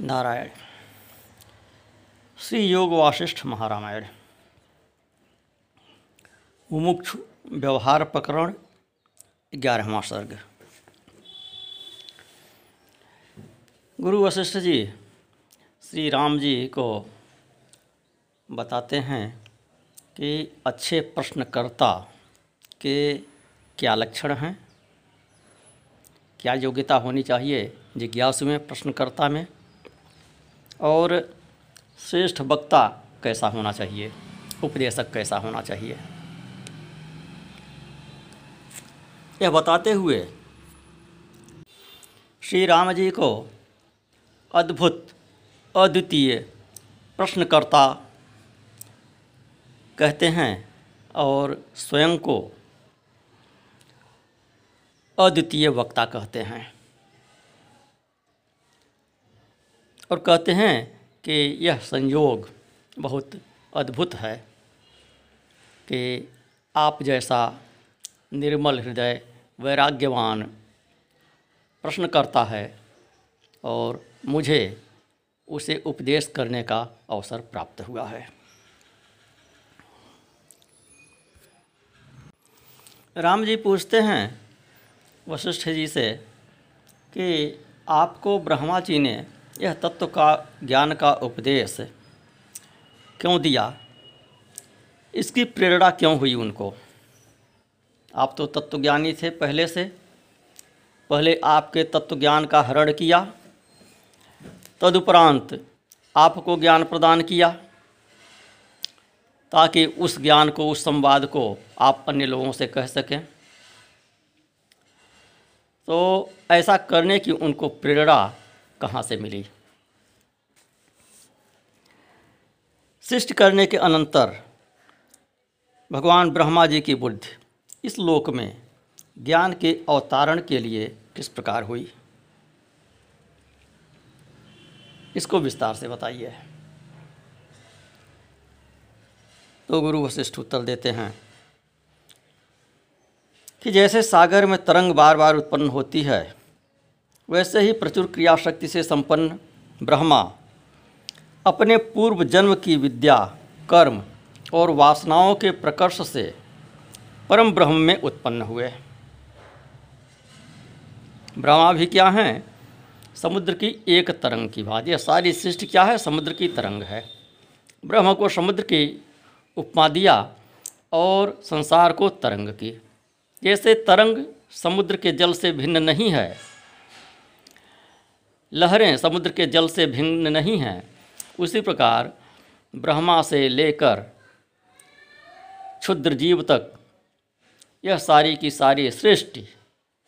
नारायण। श्री योग वासिष्ठ महारामायण। मुमुक्षु व्यवहार प्रकरण, ग्यारहवा सर्ग। गुरु वशिष्ठ जी, श्री राम जी को बताते हैं कि अच्छे प्रश्नकर्ता के क्या लक्षण हैं? क्या योग्यता होनी चाहिए जिज्ञासु में, प्रश्नकर्ता में? और श्रेष्ठ वक्ता कैसा होना चाहिए? उपदेशक कैसा होना चाहिए? यह बताते हुए श्री राम जी को अद्भुत, अद्वितीय प्रश्नकर्ता कहते हैं और स्वयं को अद्वितीय वक्ता कहते हैं। और कहते हैं कि यह संयोग बहुत अद्भुत है कि आप जैसा निर्मल हृदय वैराग्यवान प्रश्न करता है और मुझे उसे उपदेश करने का अवसर प्राप्त हुआ है। राम जी पूछते हैं वशिष्ठ जी से कि आपको ब्रह्मा जी ने यह तत्व का, ज्ञान का उपदेश क्यों दिया? इसकी प्रेरणा क्यों हुई उनको? आप तो तत्वज्ञानी थे पहले से। पहले आपके तत्व ज्ञान का हरण किया। तदुपरांत आपको ज्ञान प्रदान किया, ताकि उस ज्ञान को, उस संवाद को आप अन्य लोगों से कह सकें। तो ऐसा करने की उनको प्रेरणा कहाँ से मिली? सृष्टि करने के अनंतर भगवान ब्रह्मा जी की बुद्धि इस लोक में ज्ञान के अवतारण के लिए किस प्रकार हुई? इसको विस्तार से बताइए। तो गुरु वशिष्ठ उत्तर देते हैं कि जैसे सागर में तरंग बार बार उत्पन्न होती है वैसे ही प्रचुर क्रिया शक्ति से संपन्न ब्रह्मा, अपने पूर्व जन्म की विद्या, कर्म और वासनाओं के प्रकर्ष से परम ब्रह्म में उत्पन्न हुए। ब्रह्मा भी क्या हैं? समुद्र की एक तरंग की बात यह सारी सृष्टि क्या है? समुद्र की तरंग है। ब्रह्म को समुद्र की उपमा दिया और संसार को तरंग की। जैसे तरंग समुद्र के जल से भिन्न नहीं है लहरें समुद्र के जल से भिन्न नहीं हैं। उसी प्रकार ब्रह्मा से लेकर क्षुद्र जीव तक यह सारी की सारी सृष्टि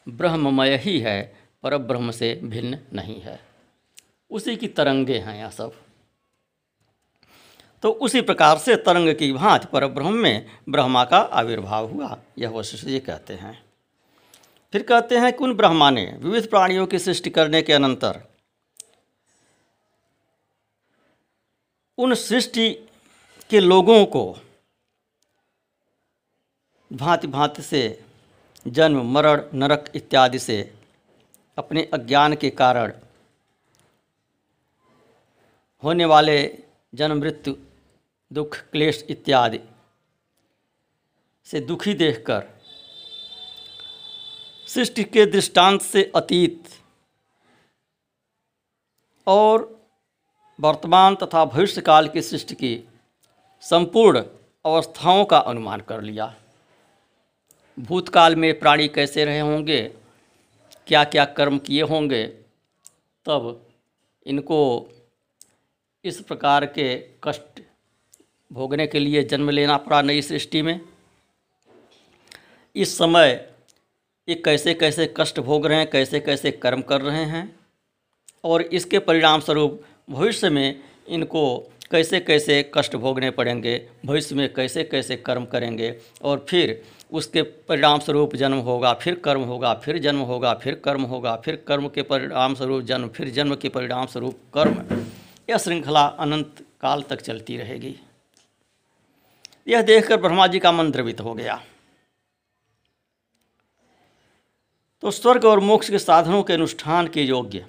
ब्रह्ममय ही है पर ब्रह्म से भिन्न नहीं है। उसी की तरंगे हैं यह सब। तो उसी प्रकार से तरंग की भांति पर ब्रह्म में ब्रह्मा का आविर्भाव हुआ, यह वशिष्ठ जी कहते हैं। फिर कहते हैं कि उन ब्रह्मा ने विविध प्राणियों की सृष्टि करने के अनंतर उन सृष्टि के लोगों को भांति भांति से जन्म, मरण, नरक इत्यादि से अपने अज्ञान के कारण होने वाले जन्म, मृत्यु, दुख, क्लेश इत्यादि से दुखी देखकर सृष्टि के दृष्टांत से अतीत और वर्तमान तथा भविष्य काल की सृष्टि की संपूर्ण अवस्थाओं का अनुमान कर लिया। भूतकाल में प्राणी कैसे रहे होंगे? क्या क्या कर्म किए होंगे? तब इनको इस प्रकार के कष्ट भोगने के लिए जन्म लेना पड़ा नई सृष्टि में। इस समय ये कैसे कैसे कष्ट भोग रहे हैं कैसे कैसे कर्म कर रहे हैं और इसके परिणाम स्वरूप भविष्य में इनको कैसे कैसे कष्ट भोगने पड़ेंगे, भविष्य में कैसे कैसे कर्म करेंगे और फिर उसके परिणाम स्वरूप जन्म होगा, फिर कर्म होगा, फिर जन्म होगा, फिर कर्म होगा, फिर कर्म के परिणाम स्वरूप जन्म, फिर जन्म के परिणाम स्वरूप कर्म, यह श्रृंखला अनंत काल तक चलती रहेगी। यह देखकर ब्रह्मा जी का मन द्रवित हो गया। तो स्वर्ग और मोक्ष के साधनों के अनुष्ठान के योग्य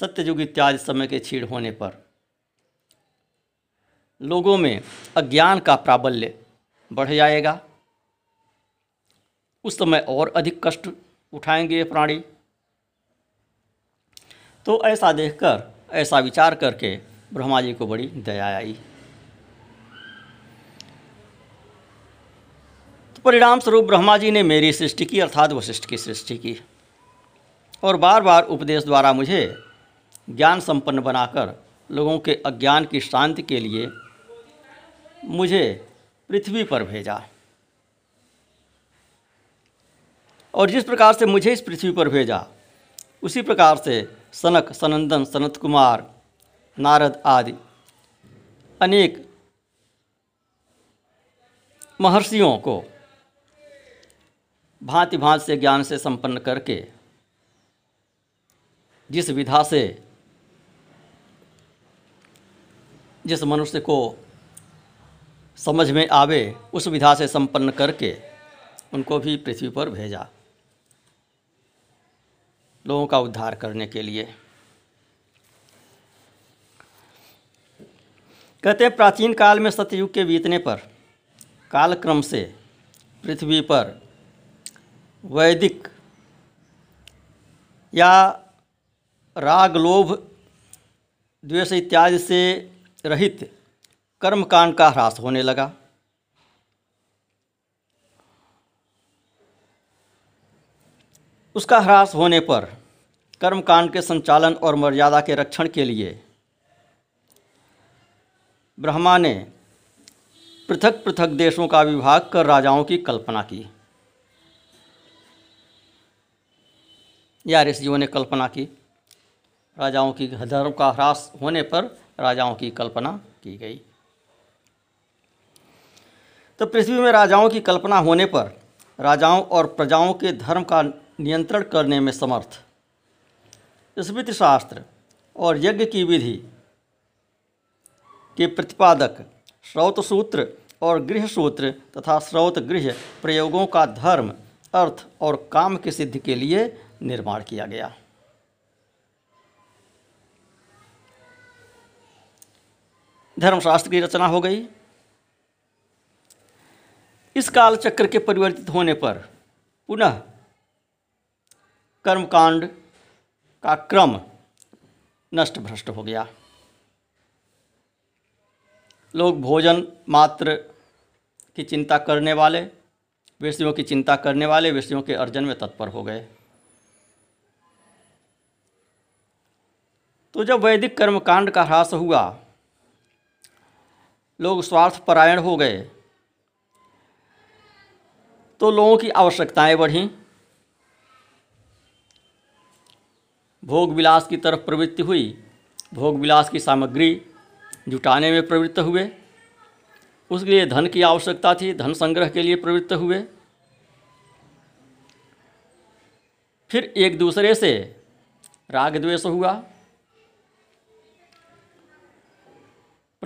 सत्ययुग इत्यादि समय के छीड़ होने पर लोगों में अज्ञान का प्राबल्य बढ़ जाएगा। उस समय और अधिक कष्ट उठाएँगे ये प्राणी। तो ऐसा देखकर, ऐसा विचार करके ब्रह्मा जी को बड़ी दया आई। तो परिणाम स्वरूप ब्रह्मा जी ने मेरी सृष्टि की, अर्थात वशिष्ठ की सृष्टि की। और बार बार उपदेश द्वारा मुझे ज्ञान संपन्न बनाकर लोगों के अज्ञान की शांति के लिए मुझे पृथ्वी पर भेजा। और जिस प्रकार से मुझे इस पृथ्वी पर भेजा, उसी प्रकार से सनक, सनंदन सनत कुमार नारद आदि अनेक महर्षियों को भांति भांति से ज्ञान से संपन्न करके जिस विधा से जिस मनुष्य को समझ में आवे, उस विधा से संपन्न करके उनको भी पृथ्वी पर भेजा। लोगों का उद्धार करने के लिए। कहते हैं, प्राचीन काल में सतयुग के बीतने पर, कालक्रम से पृथ्वी पर वैदिक या राग लोभ द्वेष इत्यादि से रहित कर्मकांड का ह्रास होने लगा। उसका ह्रास होने पर कर्मकांड के संचालन और मर्यादा के रक्षण के लिए ब्रह्मा ने पृथक पृथक देशों का विभाग कर राजाओं की कल्पना की। या ऋषियों ने कल्पना की। राजाओं की धर्म का ह्रास होने पर राजाओं की कल्पना की गई। तो पृथ्वी में राजाओं की कल्पना होने पर राजाओं और प्रजाओं के धर्म का नियंत्रण करने में समर्थ। स्मृति शास्त्र और यज्ञ की विधि के प्रतिपादक श्रौत सूत्र और गृह सूत्र तथा श्रौत गृह प्रयोगों का धर्म, अर्थ और काम की सिद्धि के लिए निर्माण किया गया। धर्मशास्त्र की रचना हो गई। इस काल चक्र के परिवर्तित होने पर पुनः कर्मकांड का क्रम नष्ट भ्रष्ट हो गया। लोग भोजन मात्र की चिंता करने वाले विषयों की चिंता करने वाले विषयों के अर्जन में तत्पर हो गए। तो जब वैदिक कर्मकांड का ह्रास हुआ लोग स्वार्थ परायण हो गए। तो लोगों की आवश्यकताएँ बढ़ीं। भोग विलास की तरफ़ प्रवृत्ति हुई। भोग विलास की सामग्री जुटाने में प्रवृत्त हुए। उसके लिए धन की आवश्यकता थी, धन संग्रह के लिए प्रवृत्त हुए। फिर एक दूसरे से राग द्वेष हुआ।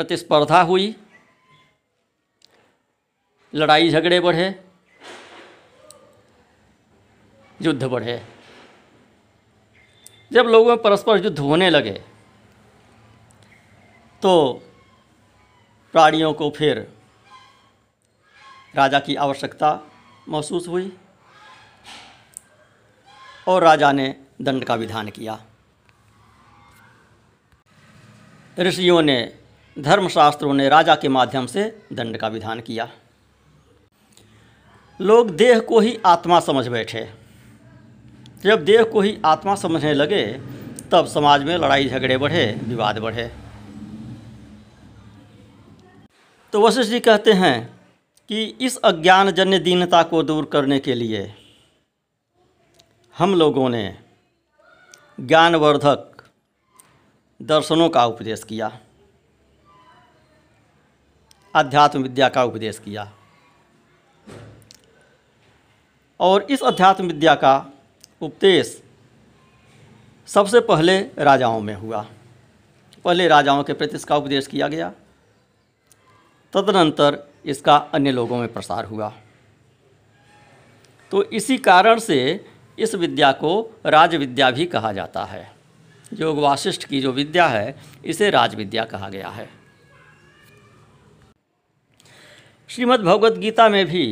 प्रतिस्पर्धा हुई। लड़ाई झगड़े बढ़े। युद्ध बढ़े। जब लोगों में परस्पर युद्ध होने लगे तो प्राणियों को फिर राजा की आवश्यकता महसूस हुई और राजा ने दंड का विधान किया। ऋषियों ने धर्मशास्त्रों ने राजा के माध्यम से दंड का विधान किया। लोग देह को ही आत्मा समझ बैठे। जब देह को ही आत्मा समझने लगे, तब समाज में लड़ाई झगड़े बढ़े, विवाद बढ़े। तो वशिष्ठ जी कहते हैं कि इस अज्ञान जन्य दीनता को दूर करने के लिए हम लोगों ने ज्ञानवर्धक दर्शनों का उपदेश किया। अध्यात्म विद्या का उपदेश किया। और इस अध्यात्म विद्या का उपदेश सबसे पहले राजाओं में हुआ। पहले राजाओं के प्रति इसका उपदेश किया गया। तदनंतर इसका अन्य लोगों में प्रसार हुआ। तो इसी कारण से इस विद्या को राज विद्या भी कहा जाता है। योग वाशिष्ठ की जो विद्या है, इसे राज विद्या कहा गया है। श्रीमद् भगवद गीता में भी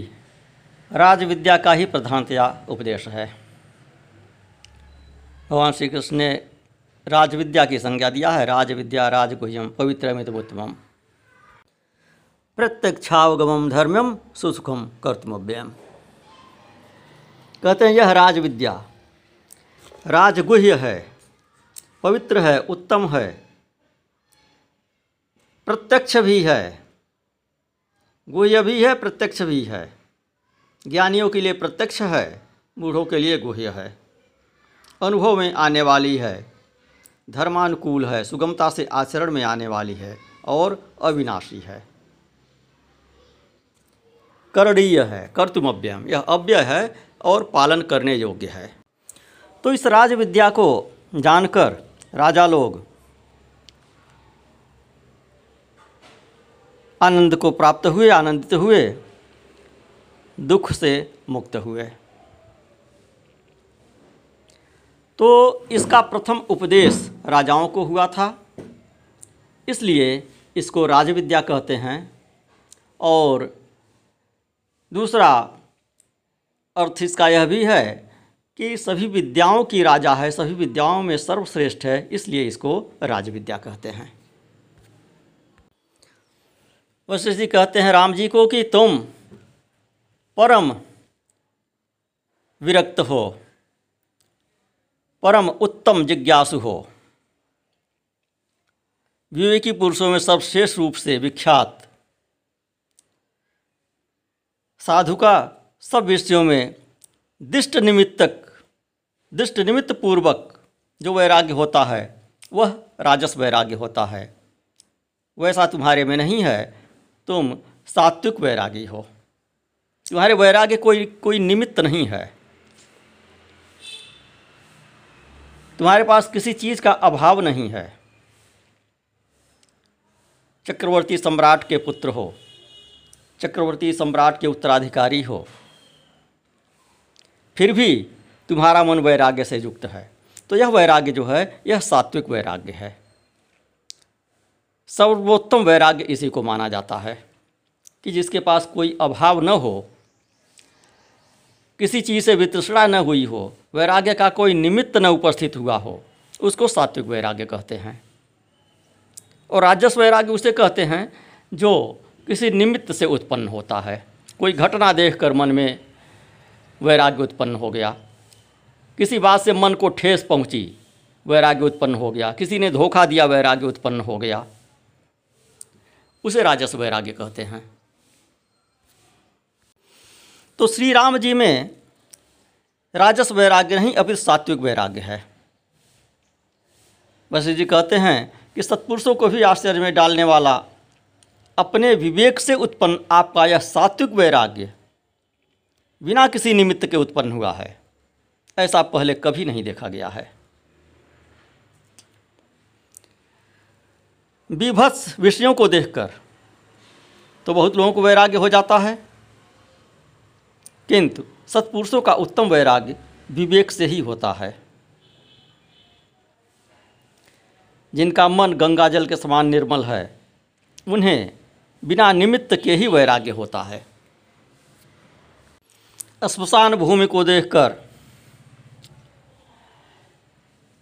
राज विद्या का ही प्रधानतया उपदेश है। भगवान श्री कृष्ण ने राज विद्या की संज्ञा दिया है राज विद्या राजगुह्यम पवित्रमितमोत्तम प्रत्यक्षावगमम धर्म्यम सुसुखम कर्तमव्यम कहते हैं, यह राज विद्या राजगुह्य है, पवित्र है, उत्तम है, प्रत्यक्ष भी है गुह्य भी है, प्रत्यक्ष भी है। ज्ञानियों के लिए प्रत्यक्ष है बूढ़ों के लिए गुह्य है। अनुभव में आने वाली है, धर्मानुकूल है, सुगमता से आचरण में आने वाली है और अविनाशी है। करणीय है कर्तुमव्यम यह अव्यय है और पालन करने योग्य है। तो इस राज विद्या को जानकर राजा लोग आनंद को प्राप्त हुए, आनंदित हुए, दुख से मुक्त हुए। तो इसका प्रथम उपदेश राजाओं को हुआ था। इसलिए इसको राजविद्या कहते हैं। और दूसरा अर्थ इसका यह भी है कि सभी विद्याओं की राजा है, सभी विद्याओं में सर्वश्रेष्ठ है, इसलिए इसको राजविद्या कहते हैं। वशिष्ठ जी कहते हैं राम जी को कि तुम परम विरक्त हो, परम उत्तम जिज्ञासु हो। विवेकी पुरुषों में सर्वश्रेष्ठ रूप से विख्यात साधु का सब विषयों में दिष्ट निमित्तक, दिष्ट निमित्त पूर्वक जो वैराग्य होता है, वह राजस वैराग्य होता है। वैसा तुम्हारे में नहीं है। तुम सात्विक वैरागी हो। तुम्हारे वैराग्य कोई कोई निमित्त नहीं है। तुम्हारे पास किसी चीज़ का अभाव नहीं है। चक्रवर्ती सम्राट के पुत्र हो। चक्रवर्ती सम्राट के उत्तराधिकारी हो। फिर भी तुम्हारा मन वैराग्य से युक्त है। तो यह वैराग्य जो है, यह सात्विक वैराग्य है। सर्वोत्तम वैराग्य इसी को माना जाता है कि जिसके पास कोई अभाव न हो, किसी चीज़ से वितृष्णा न हुई हो, वैराग्य का कोई निमित्त न उपस्थित हुआ हो, उसको सात्विक वैराग्य कहते हैं। और राजस्व वैराग्य उसे कहते हैं जो किसी निमित्त से उत्पन्न होता है। कोई घटना देखकर मन में वैराग्य उत्पन्न हो गया, किसी बात से मन को ठेस पहुँची, वैराग्य उत्पन्न हो गया, किसी ने धोखा दिया, वैराग्य उत्पन्न हो गया। उसे राजस वैराग्य कहते हैं। तो श्री राम जी में राजस वैराग्य नहीं, अभी सात्विक वैराग्य है। वैसे जी कहते हैं कि सत्पुरुषों को भी आश्चर्य में डालने वाला, अपने विवेक से उत्पन्न आपका यह सात्विक वैराग्य बिना किसी निमित्त के उत्पन्न हुआ है। ऐसा पहले कभी नहीं देखा गया है। विभत्स विषयों को देखकर तो बहुत लोगों को वैराग्य हो जाता है। किंतु सत्पुरुषों का उत्तम वैराग्य विवेक से ही होता है। जिनका मन गंगा जल के समान निर्मल है, उन्हें बिना निमित्त के ही वैराग्य होता है। स्मशान भूमि को देखकर,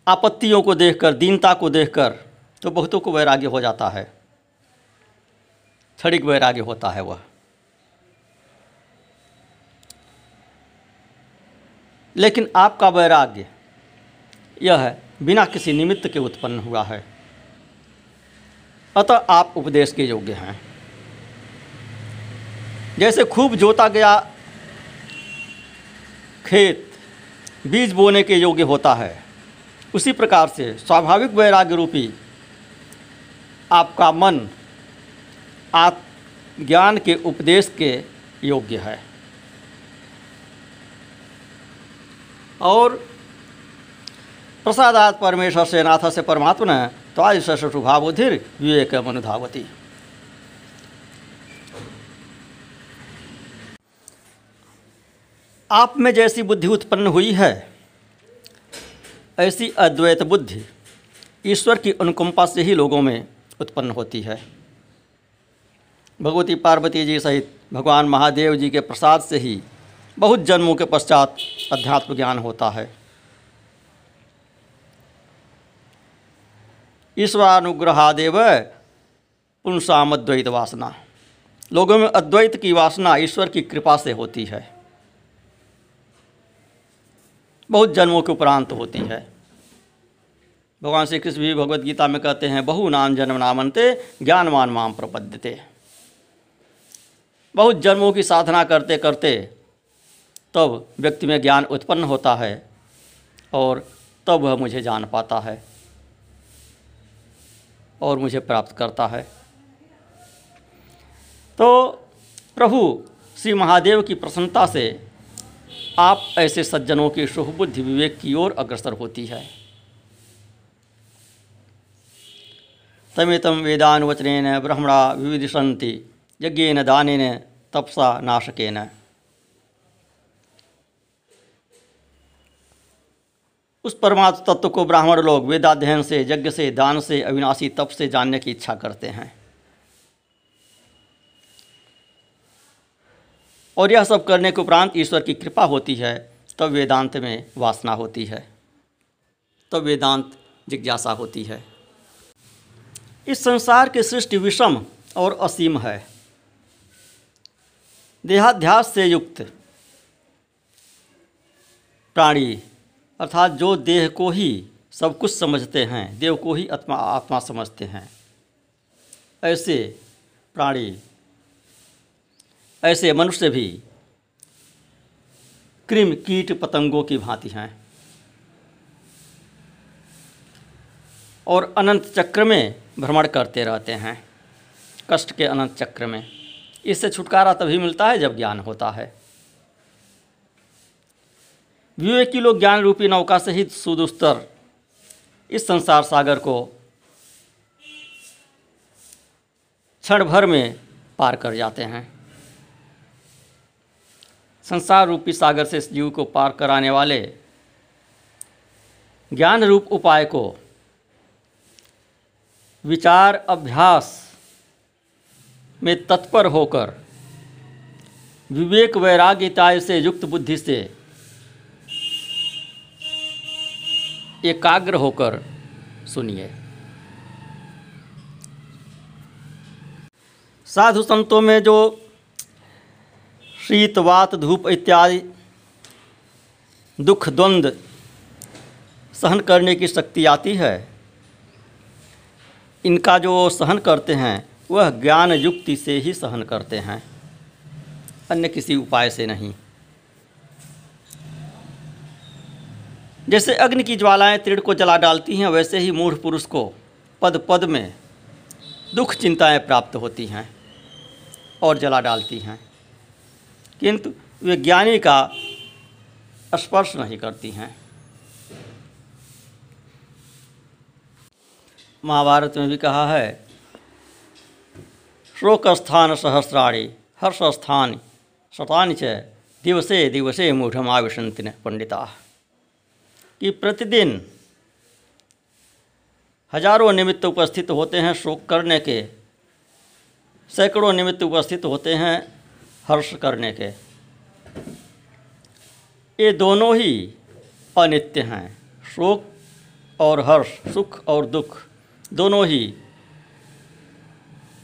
आपत्तियों को देखकर, दीनता को देखकर तो बहुतों को वैराग्य हो जाता है। क्षणिक वैराग्य होता है वह। लेकिन आपका वैराग्य यह है, बिना किसी निमित्त के उत्पन्न हुआ है। अतः आप उपदेश के योग्य हैं। जैसे खूब जोता गया खेत, बीज बोने के योग्य होता है, उसी प्रकार से स्वाभाविक वैराग्य रूपी आपका मन आप ज्ञान के उपदेश के योग्य है। और प्रसादात परमेश्वर से नाथ से परमात्मा तो आज सशुभावधिर विवेक मनुधावती आप में जैसी बुद्धि उत्पन्न हुई है, ऐसी अद्वैत बुद्धि ईश्वर की अनुकंपा से ही लोगों में उत्पन्न होती है। भगवती पार्वती जी सहित भगवान महादेव जी के प्रसाद से ही बहुत जन्मों के पश्चात अध्यात्म ज्ञान होता है। ईश्वरानुग्रहादेव पुंसाम अद्वैत वासना। लोगों में अद्वैत की वासना ईश्वर की कृपा से होती है। बहुत जन्मों के उपरांत होती है। भगवान श्री कृष्ण भी भगवद गीता में कहते हैं, बहु नाम जन्म नामनते, ज्ञानवान माम प्रपद्यते। बहुत जन्मों की साधना करते करते तब व्यक्ति में ज्ञान उत्पन्न होता है और तब वह मुझे जान पाता है और मुझे प्राप्त करता है। तो प्रभु श्री महादेव की प्रसन्नता से आप ऐसे सज्जनों की शुभबुद्धि विवेक की ओर अग्रसर होती है। तमितम वेदानुवचन ब्रह्मणा विविधिशंति यज्ञेन दानेन तपसा नाशकेन। उस परमात्म तत्व को ब्राह्मण लोग वेदाध्ययन से, यज्ञ से, दान से, अविनाशी तप से जानने की इच्छा करते हैं। और यह सब करने के उपरांत ईश्वर की कृपा होती है, तब वेदांत में वासना होती है, तब वेदांत जिज्ञासा होती है। इस संसार की सृष्टि विषम और असीम है। देहाध्यास से युक्त प्राणी, अर्थात जो देह को ही सब कुछ समझते हैं, देव को ही आत्मा आत्मा समझते हैं। ऐसे प्राणी, ऐसे मनुष्य भी कृम कीट पतंगों की भांति हैं। और अनंत चक्र में भ्रमण करते रहते हैं, कष्ट के अनंत चक्र में। इससे छुटकारा तभी मिलता है जब ज्ञान होता है। विवेक की लोग ज्ञान रूपी नौका से ही सुदुस्तर इस संसार सागर को क्षण भर में पार कर जाते हैं। संसार रूपी सागर से इस जीव को पार कराने वाले ज्ञान रूप उपाय को विचार अभ्यास में तत्पर होकर विवेक वैराग्यताय से, युक्त बुद्धि से एकाग्र होकर सुनिए। साधु संतों में जो शीत, वात, धूप इत्यादि दुख द्वंद्व सहन करने की शक्ति आती है इनका जो सहन करते हैं, वह ज्ञान युक्ति से ही सहन करते हैं। अन्य किसी उपाय से नहीं। जैसे अग्नि की ज्वालाएँ तीड़ को जला डालती हैं, वैसे ही मूढ़ पुरुष को पद पद में दुख चिंताएँ प्राप्त होती हैं और जला डालती हैं। किंतु वे ज्ञानी का स्पर्श नहीं करती हैं। महाभारत में भी कहा है। शोक स्थान सहस्राणी हर्ष स्थान शतान च, दिवसे दिवसे मूढ़ आविशंति ने पंडिता कि प्रतिदिन हज़ारों निमित्त उपस्थित होते हैं शोक करने के, सैकड़ों निमित्त उपस्थित होते हैं हर्ष करने के। ये दोनों ही अनित्य हैं शोक और हर्ष, सुख और दुख। दोनों ही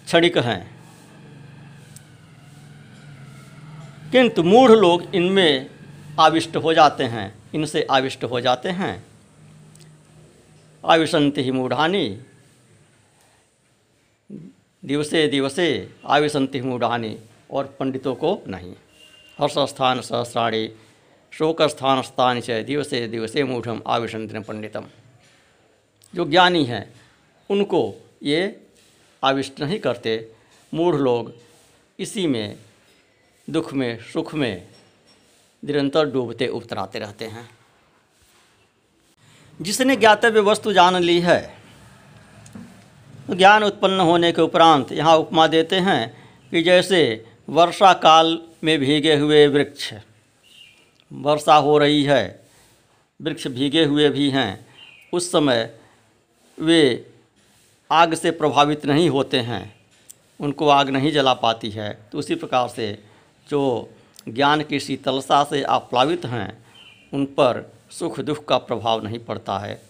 क्षणिक हैं। किंतु मूढ़ लोग इनमें आविष्ट हो जाते हैं, इनसे आविष्ट हो जाते हैं। आविशंति ही मूढ़ानी। दिवसे दिवसे आविशंति मूढ़ानी और पंडितों को नहीं। हर्ष स्थान सहस्राणी शोक स्थान स्थान से दिवसे दिवसे मूढ़म आविशंतिन पंडितम। जो ज्ञानी हैं उनको ये आविष्ट नहीं करते। मूढ़ लोग इसी में, दुख में, सुख में निरंतर डूबते, उतराते रहते हैं। जिसने ज्ञातव्य वस्तु जान ली है, ज्ञान उत्पन्न होने के उपरांत यहाँ उपमा देते हैं कि जैसे वर्षा काल में भीगे हुए वृक्ष, वर्षा हो रही है, वृक्ष भीगे हुए भी हैं, उस समय वे आग से प्रभावित नहीं होते हैं, उनको आग नहीं जला पाती है। तो उसी प्रकार से जो ज्ञान की शीतलता से आप्लावित हैं, उन पर सुख दुख का प्रभाव नहीं पड़ता है।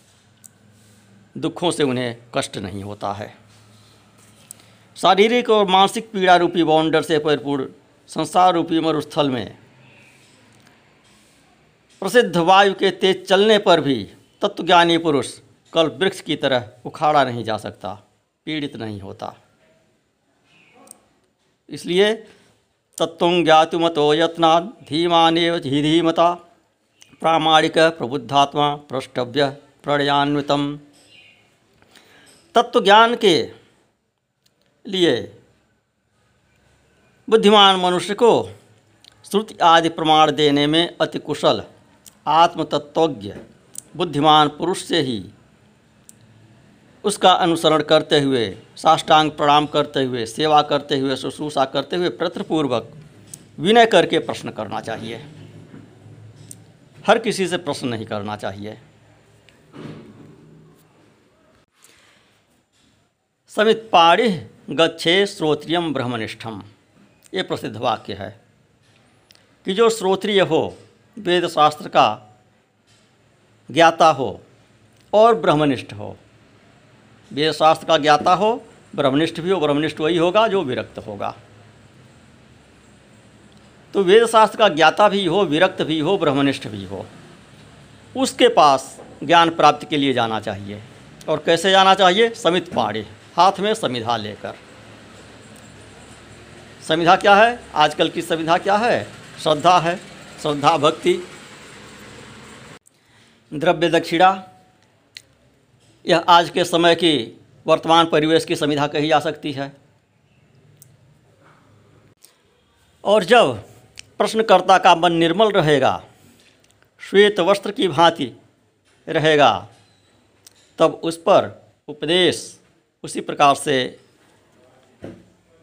दुखों से उन्हें कष्ट नहीं होता है। शारीरिक और मानसिक पीड़ा रूपी बाउंडर से परिपूर्ण संसार रूपी मरुस्थल में प्रसिद्ध वायु के तेज चलने पर भी तत्वज्ञानी पुरुष कल वृक्ष की तरह उखाड़ा नहीं जा सकता, पीड़ित नहीं होता। इसलिए तत्व ज्ञातुमतो यत्ना धीमानेव धीमता, प्रामाणिक प्रबुद्धात्मा प्रष्टव्य प्रणयान्वितम। तत्व ज्ञान के लिए बुद्धिमान मनुष्य को श्रुति आदि प्रमाण देने में अति कुशल, आत्मतत्वज्ञ, बुद्धिमान पुरुष से ही उसका अनुसरण करते हुए, साष्टांग प्रणाम करते हुए, सेवा करते हुए, शुश्रूषा करते हुए प्रत्रपूर्वक विनय करके प्रश्न करना चाहिए। हर किसी से प्रश्न नहीं करना चाहिए। समित पाड़ी गच्छे श्रोत्रियम ब्रह्मनिष्ठम। ये प्रसिद्ध वाक्य है। कि जो श्रोत्रिय हो वेद शास्त्र का ज्ञाता हो और ब्रह्मनिष्ठ हो वेद शास्त्र का ज्ञाता हो, ब्रह्मनिष्ठ भी हो, ब्रह्मनिष्ठ वही होगा जो विरक्त होगा। तो वेद शास्त्र का ज्ञाता भी हो, विरक्त भी हो, ब्रह्मनिष्ठ भी हो, उसके पास ज्ञान प्राप्ति के लिए जाना चाहिए। और कैसे जाना चाहिए? समित पाड़े, हाथ में संविधा लेकर। संविधा क्या है? आजकल की संविधा क्या है? श्रद्धा है, श्रद्धा, भक्ति। द्रव्य दक्षिणा यह आज के समय की वर्तमान परिवेश की संविधा कही जा सकती है। और जब प्रश्नकर्ता का मन निर्मल रहेगा, श्वेत वस्त्र की भांति रहेगा, तब उस पर उपदेश उसी प्रकार से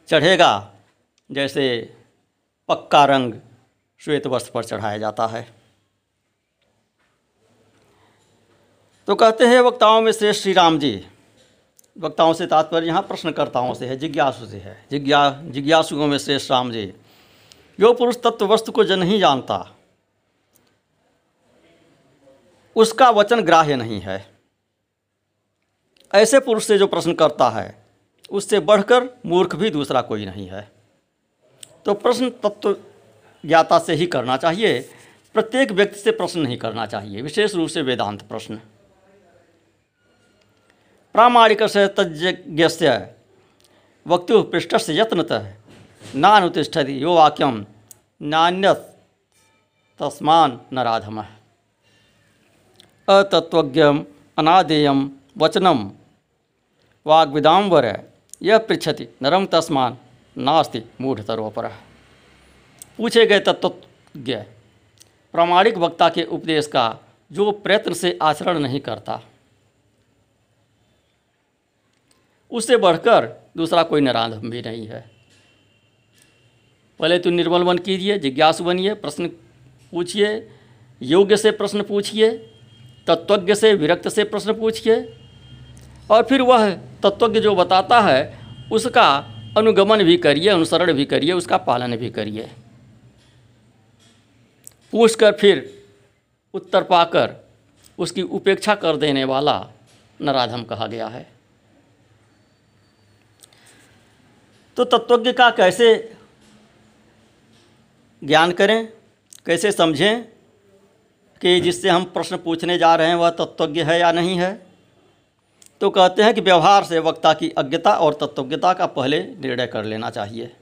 चढ़ेगा, जैसे पक्का रंग श्वेत वस्त्र पर चढ़ाया जाता है। तो कहते हैं, वक्ताओं में श्रेष्ठ श्री राम जी। वक्ताओं से तात्पर्य यहाँ प्रश्नकर्ताओं से है, जिज्ञासु से है। जिज्ञा, जिज्ञासुओं में श्रेष्ठ राम जी। जो पुरुष तत्व वस्तु को जन नहीं जानता। उसका वचन ग्राह्य नहीं है। ऐसे पुरुष से जो प्रश्न करता है, उससे बढ़कर मूर्ख भी दूसरा कोई नहीं है। तो प्रश्न तत्व ज्ञाता से ही करना चाहिए। प्रत्येक व्यक्ति से प्रश्न नहीं करना चाहिए। विशेष रूप से वेदांत प्रश्न। प्रामाणिक से तज्ञ वक्तु पृष्ठ से यत्नतः नानुतिष्ठति यो वाक्यम नान्य न नाधम अतत्वज्ञम अनादेयम वचनम वाग्विदाम्बर यह पृछति नरम तस्मान नास्ति मूढ़तरोपर। पूछे गए तत्वज्ञ प्रामाणिक वक्ता के उपदेश का जो प्रयत्न से आचरण नहीं करता। उससे बढ़कर दूसरा कोई नराधम भी नहीं है। पहले तो निर्मल बन कीजिए, जिज्ञासु बनिए, प्रश्न पूछिए, योग्य से प्रश्न पूछिए, तत्वज्ञ से, विरक्त से प्रश्न पूछिए, और फिर वह तत्वज्ञ जो बताता है, उसका अनुगमन भी करिए, अनुसरण भी करिए, उसका पालन भी करिए। पूछकर फिर उत्तर पाकर उसकी उपेक्षा कर देने वाला नराधम कहा गया है। तो तत्वज्ञ का कैसे ज्ञान करें? कैसे समझें कि जिससे हम प्रश्न पूछने जा रहे हैं वह तत्वज्ञ है या नहीं है? तो कहते हैं कि व्यवहार से वक्ता की अज्ञता और तत्वज्ञता का पहले निर्णय कर लेना चाहिए।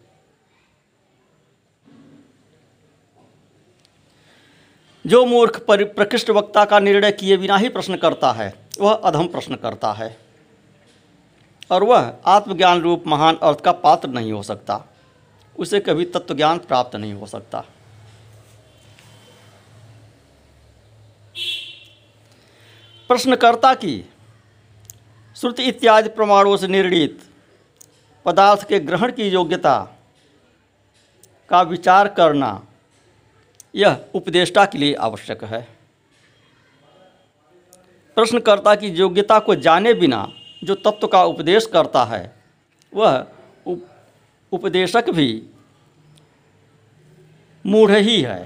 जो मूर्ख प्रकृष्ट वक्ता का निर्णय किए बिना ही प्रश्न करता है, वह अधम प्रश्न करता है। और वह आत्मज्ञान रूप महान अर्थ का पात्र नहीं हो सकता। उसे कभी तत्वज्ञान प्राप्त नहीं हो सकता। प्रश्नकर्ता की श्रुति इत्यादि प्रमाणों से निर्णित पदार्थ के ग्रहण की योग्यता का विचार करना यह उपदेष्टा के लिए आवश्यक है। प्रश्नकर्ता की योग्यता को जाने बिना जो तत्व का उपदेश करता है वह उप, उपदेशक भी मूढ़ ही है।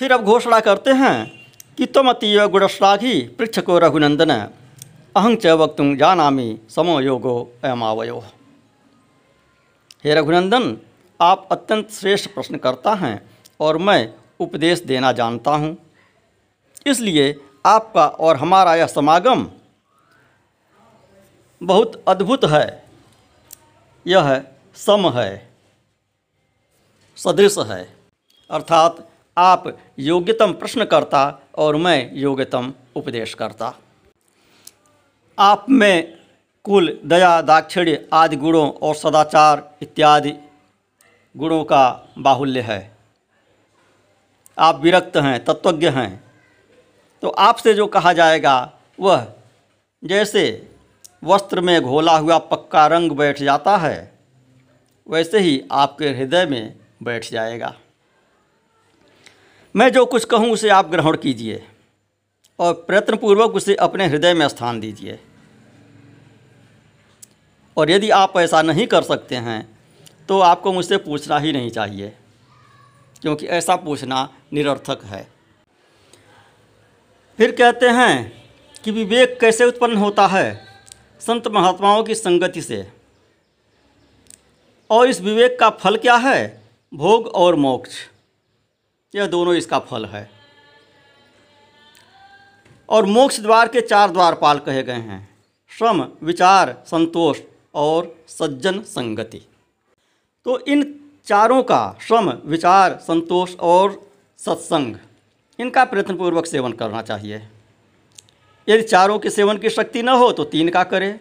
फिर अब घोषणा करते हैं कि तुम अतीव गुणश्लाघी पृच्छको रघुनंदन अहं च वक्तुं जानामि समो योगो अयमावयो। हे रघुनंदन आप अत्यंत श्रेष्ठ प्रश्न करता हैं और मैं उपदेश देना जानता हूँ। इसलिए आपका और हमारा यह समागम बहुत अद्भुत है। यह सम है, सदृश है। अर्थात आप योग्यतम प्रश्नकर्ता और मैं योग्यतम उपदेश करता आप में कुल दया, दाक्षिण्य आदि गुणों और सदाचार इत्यादि गुणों का बाहुल्य है। आप विरक्त हैं, तत्वज्ञ हैं। तो आपसे जो कहा जाएगा, वह जैसे वस्त्र में घोला हुआ पक्का रंग बैठ जाता है, वैसे ही आपके हृदय में बैठ जाएगा। मैं जो कुछ कहूँ उसे आप ग्रहण कीजिए और प्रयत्नपूर्वक उसे अपने हृदय में स्थान दीजिए। और यदि आप ऐसा नहीं कर सकते हैं तो आपको मुझसे पूछना ही नहीं चाहिए, क्योंकि ऐसा पूछना निरर्थक है। फिर कहते हैं कि विवेक कैसे उत्पन्न होता है संत महात्माओं की संगति से। और इस विवेक का फल क्या है? भोग और मोक्ष। यह दोनों इसका फल है। और मोक्ष द्वार के चार द्वारपाल कहे गए हैं। श्रम, विचार, संतोष और सज्जन संगति। तो इन चारों का श्रम, विचार, संतोष और सत्संग इनका प्रयत्नपूर्वक सेवन करना चाहिए। यदि चारों के सेवन की शक्ति न हो तो तीन का करे।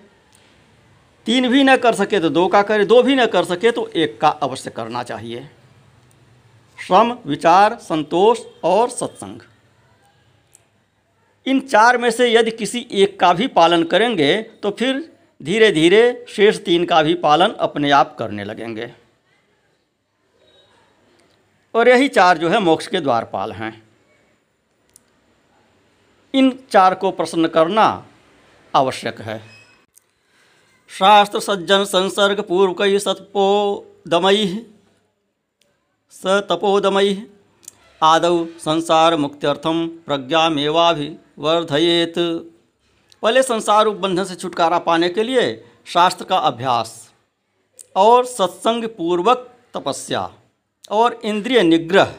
तीन भी न कर सके तो दो का करे। दो भी न कर सके तो एक का अवश्य करना चाहिए। श्रम, विचार, संतोष और सत्संग। इन चार में से यदि किसी एक का भी पालन करेंगे तो फिर धीरे धीरे शेष तीन का भी पालन अपने आप करने लगेंगे। और यही चार जो है मोक्ष के द्वारपाल हैं। इन चार को प्रसन्न करना आवश्यक है। शास्त्र सज्जन संसर्ग पूर्व कई सतपोदमयी स तपोदमयी आदौ संसार मुक्त्यर्थम प्रज्ञामेवाभिवर्धयेत। पहले संसार बंधन से छुटकारा पाने के लिए शास्त्र का अभ्यास और सत्संग पूर्वक तपस्या और इंद्रिय निग्रह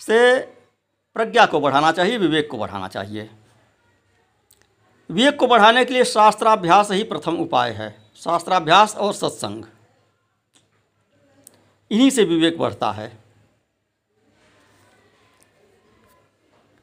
से प्रज्ञा को बढ़ाना चाहिए, विवेक को बढ़ाना चाहिए। विवेक को बढ़ाने के लिए शास्त्राभ्यास ही प्रथम उपाय है, शास्त्राभ्यास और सत्संग। इन्हीं से विवेक बढ़ता है।